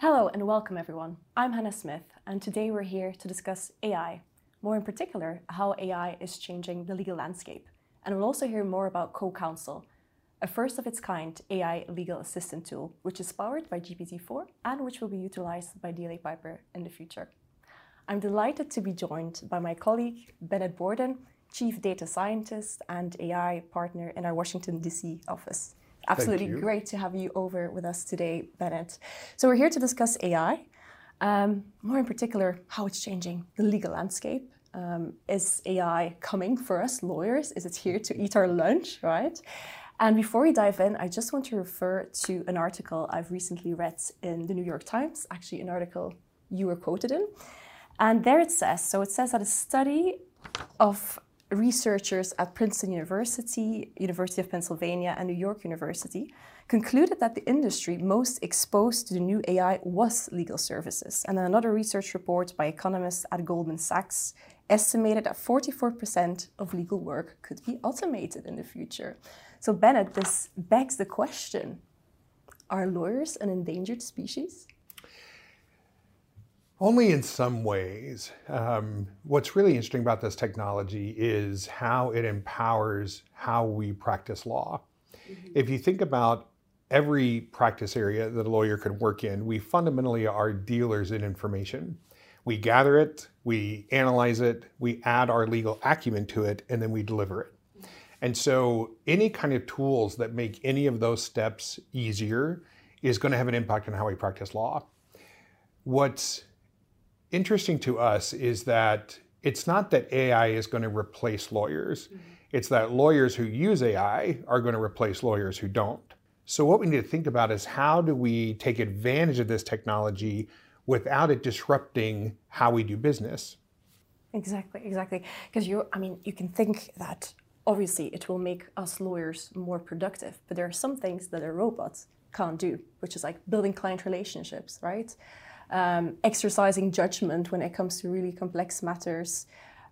Hello and welcome everyone. I'm Hannah Smith and today we're here to discuss AI, more in particular how AI is changing the legal landscape. And we'll also hear more about CoCounsel, a first of its kind AI legal assistant tool, which is powered by GPT-4 and which will be utilized by DLA Piper in the future. I'm delighted to be joined by my colleague Bennett Borden, Chief Data Scientist and AI Partner in our Washington, D.C. office. Absolutely great to have you over with us today, Bennett. So, we're here to discuss AI, um, more in particular, how it's changing the legal landscape. Um, is AI coming for us lawyers? Is it here to eat our lunch, right? And before we dive in, I just want to refer to an article I've recently read in the New York Times, actually, an article you were quoted in. And there it says so it says that a study of researchers at Princeton University, University of Pennsylvania, and New York University concluded that the industry most exposed to the new AI was legal services. And another research report by economists at Goldman Sachs estimated that 44% of legal work could be automated in the future. So, Bennett, this begs the question are lawyers an endangered species? Only in some ways. Um, what's really interesting about this technology is how it empowers how we practice law. Mm-hmm. If you think about every practice area that a lawyer can work in, we fundamentally are dealers in information. We gather it, we analyze it, we add our legal acumen to it, and then we deliver it. And so, any kind of tools that make any of those steps easier is going to have an impact on how we practice law. What's interesting to us is that it's not that AI is going to replace lawyers. Mm-hmm. It's that lawyers who use AI are going to replace lawyers who don't. So, what we need to think about is how do we take advantage of this technology without it disrupting how we do business? Exactly, exactly. Because you, I mean, you can think that obviously it will make us lawyers more productive, but there are some things that a robot can't do, which is like building client relationships, right? Um, exercising judgment when it comes to really complex matters.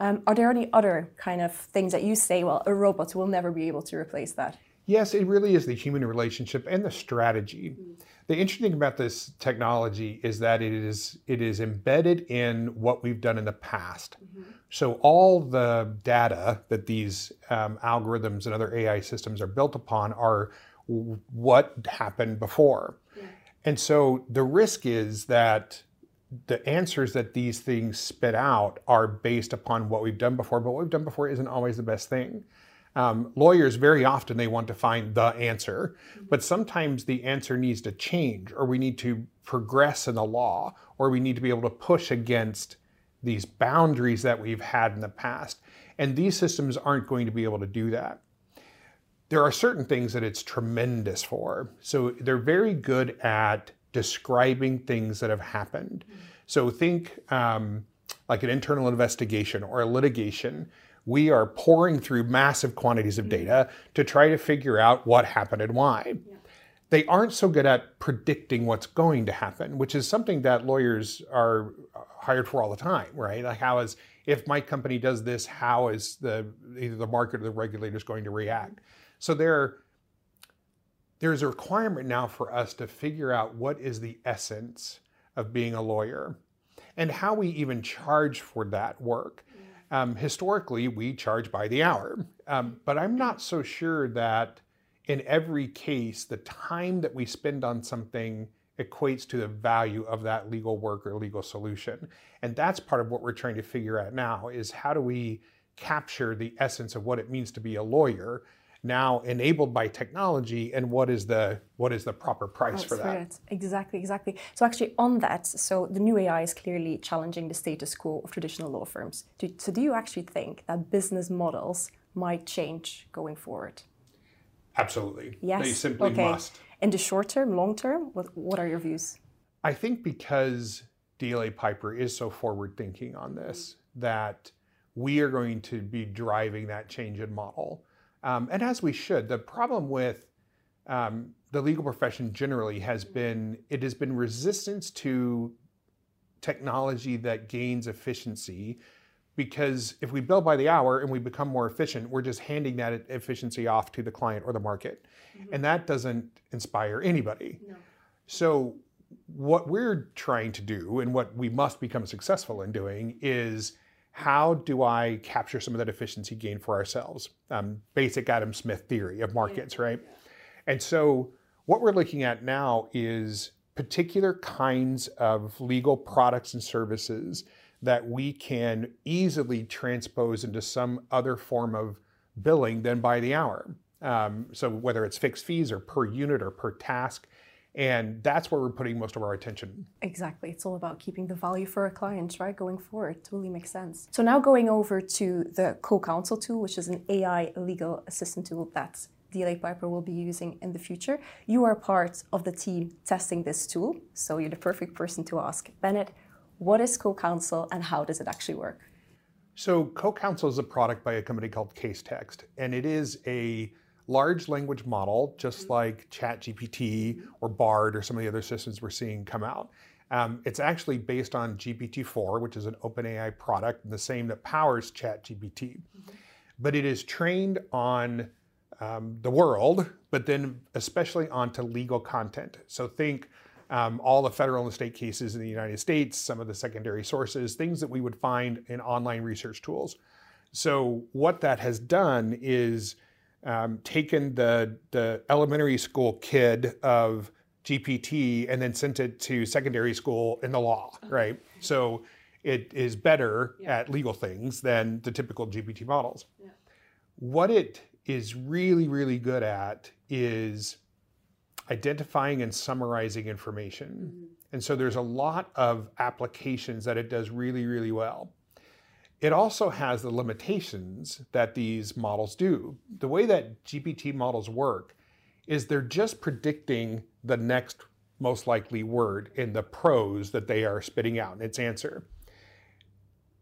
Um, are there any other kind of things that you say, well, a robot will never be able to replace that? Yes, it really is the human relationship and the strategy. Mm-hmm. The interesting thing about this technology is that it is it is embedded in what we've done in the past. Mm-hmm. So all the data that these um, algorithms and other AI systems are built upon are what happened before. Yeah. And so the risk is that the answers that these things spit out are based upon what we've done before, but what we've done before isn't always the best thing. Um, lawyers very often they want to find the answer, but sometimes the answer needs to change, or we need to progress in the law, or we need to be able to push against these boundaries that we've had in the past. And these systems aren't going to be able to do that there are certain things that it's tremendous for. So they're very good at describing things that have happened. So think um, like an internal investigation or a litigation. We are pouring through massive quantities of data to try to figure out what happened and why. Yeah. They aren't so good at predicting what's going to happen, which is something that lawyers are hired for all the time, right? Like how is if my company does this, how is the either the market or the regulators going to react? So there, there's a requirement now for us to figure out what is the essence of being a lawyer and how we even charge for that work. Um, historically, we charge by the hour, um, but I'm not so sure that in every case, the time that we spend on something equates to the value of that legal work or legal solution. And that's part of what we're trying to figure out now is how do we capture the essence of what it means to be a lawyer now enabled by technology and what is the what is the proper price for that? right. exactly exactly. So actually on that so the new ai is clearly challenging the status quo of traditional law firms. So do you actually think that business models might change going forward? Absolutely. Yes? They simply okay. must. In the short term long term what, what are your views? I think because DLA Piper is so forward thinking on this mm-hmm. that we are going to be driving that change in model um, and as we should. The problem with um, the legal profession generally has been it has been resistance to technology that gains efficiency because if we bill by the hour and we become more efficient, we're just handing that efficiency off to the client or the market. Mm-hmm. And that doesn't inspire anybody. No. So what we're trying to do and what we must become successful in doing is how do I capture some of that efficiency gain for ourselves? Um, basic Adam Smith theory of markets, yeah. right? And so what we're looking at now is particular kinds of legal products and services that we can easily transpose into some other form of billing than by the hour. Um, so whether it's fixed fees or per unit or per task, and that's where we're putting most of our attention. Exactly. It's all about keeping the value for our clients, right? Going forward. It really makes sense. So now going over to the CoCounsel tool, which is an AI legal assistant tool that DLA Piper will be using in the future. You are part of the team testing this tool, so you're the perfect person to ask. Bennett, what is CoCounsel and how does it actually work? So CoCounsel is a product by a company called Casetext, and it is a large language model, just mm-hmm. like ChatGPT or Bard or some of the other systems we're seeing come out. Um, it's actually based on GPT-4, which is an OpenAI product, the same that powers ChatGPT. Mm-hmm. But it is trained on um, the world, but then especially onto legal content. So think um, all the federal and state cases in the United States, some of the secondary sources, things that we would find in online research tools. So what that has done is um, taken the, the elementary school kid of GPT and then sent it to secondary school in the law, right? So it is better yeah. at legal things than the typical GPT models. Yeah. What it is really, really good at is identifying and summarizing information. Mm-hmm. And so there's a lot of applications that it does really, really well. It also has the limitations that these models do. The way that GPT models work is they're just predicting the next most likely word in the prose that they are spitting out in its answer.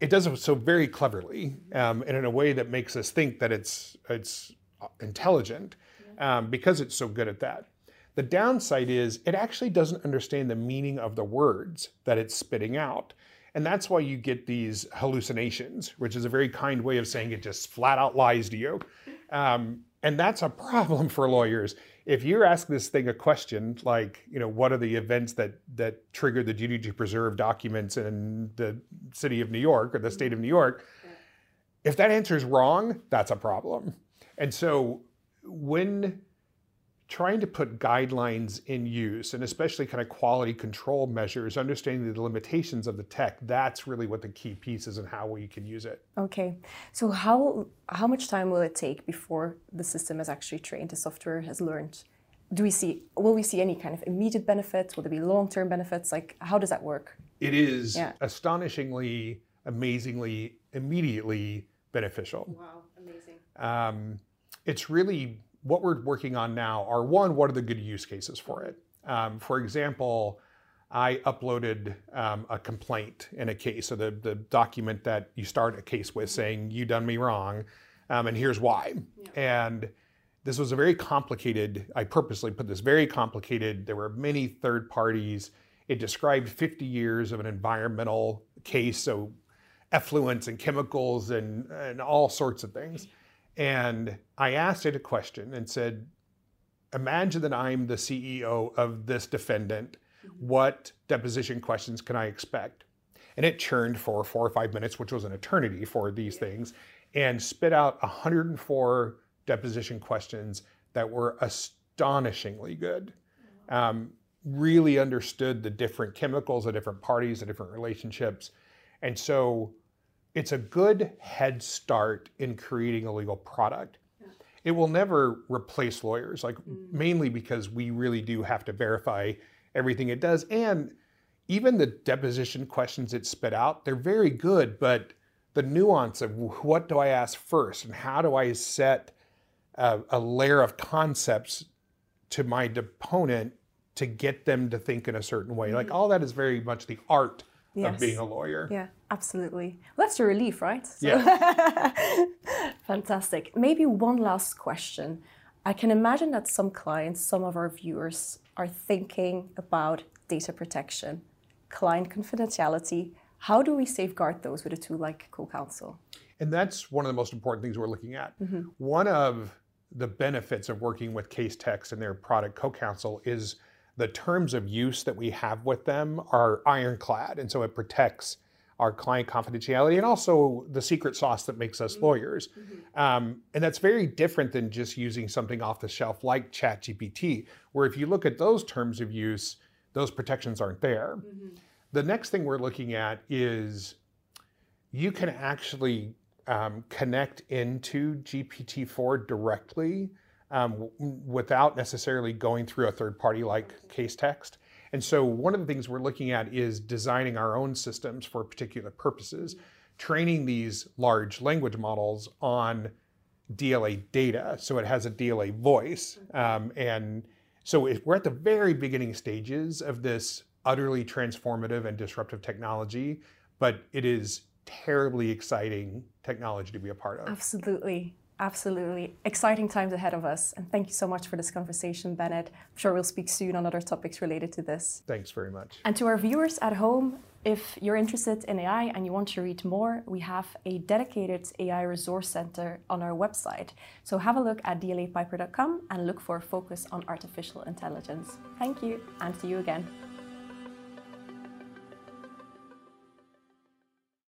It does it so very cleverly um, and in a way that makes us think that it's it's intelligent um, because it's so good at that. The downside is it actually doesn't understand the meaning of the words that it's spitting out. And that's why you get these hallucinations, which is a very kind way of saying it just flat out lies to you. Um, and that's a problem for lawyers. If you're ask this thing a question like, you know, what are the events that that triggered the duty to preserve documents in the city of New York or the state of New York, if that answer is wrong, that's a problem. And so when trying to put guidelines in use and especially kind of quality control measures, understanding the limitations of the tech, that's really what the key piece is and how we can use it. Okay. So how how much time will it take before the system is actually trained, the software has learned? Do we see will we see any kind of immediate benefits? Will there be long-term benefits? Like how does that work? It is yeah. astonishingly, amazingly, immediately beneficial. Wow, amazing. Um, it's really what we're working on now are one, what are the good use cases for it? Um, for example, I uploaded um, a complaint in a case, so the, the document that you start a case with saying, you done me wrong, um, and here's why. Yeah. And this was a very complicated, I purposely put this very complicated, there were many third parties. It described 50 years of an environmental case, so effluents and chemicals and, and all sorts of things. And I asked it a question and said, Imagine that I'm the CEO of this defendant. Mm-hmm. What deposition questions can I expect? And it churned for four or five minutes, which was an eternity for these things, and spit out 104 deposition questions that were astonishingly good. Um, really understood the different chemicals, the different parties, the different relationships. And so it's a good head start in creating a legal product. Yeah. It will never replace lawyers, like mm. mainly because we really do have to verify everything it does. And even the deposition questions it spit out, they're very good, but the nuance of what do I ask first and how do I set a, a layer of concepts to my deponent to get them to think in a certain way. Mm. Like all that is very much the art yes. of being a lawyer. Yeah, absolutely. Well, that's a relief, right? So. Yeah. Fantastic. Maybe one last question. I can imagine that some clients, some of our viewers, are thinking about data protection, client confidentiality. How do we safeguard those with a tool like CoCounsel? And that's one of the most important things we're looking at. Mm-hmm. One of the benefits of working with Casetext and their product CoCounsel is the terms of use that we have with them are ironclad. And so it protects our client confidentiality and also the secret sauce that makes us mm-hmm. lawyers. Mm-hmm. Um, and that's very different than just using something off the shelf like ChatGPT, where if you look at those terms of use, those protections aren't there. Mm-hmm. The next thing we're looking at is you can actually um, connect into GPT-4 directly um, without necessarily going through a third party like Casetext. And so one of the things we're looking at is designing our own systems for particular purposes, training these large language models on DLA data. So it has a DLA voice. Um, and so we're at the very beginning stages of this utterly transformative and disruptive technology, but it is terribly exciting technology to be a part of. Absolutely. Absolutely. Exciting times ahead of us. And thank you so much for this conversation, Bennett. I'm sure we'll speak soon on other topics related to this. Thanks very much. And to our viewers at home, if you're interested in AI and you want to read more, we have a dedicated AI resource center on our website. So have a look at dlapiper.com and look for a focus on artificial intelligence. Thank you, and see you again.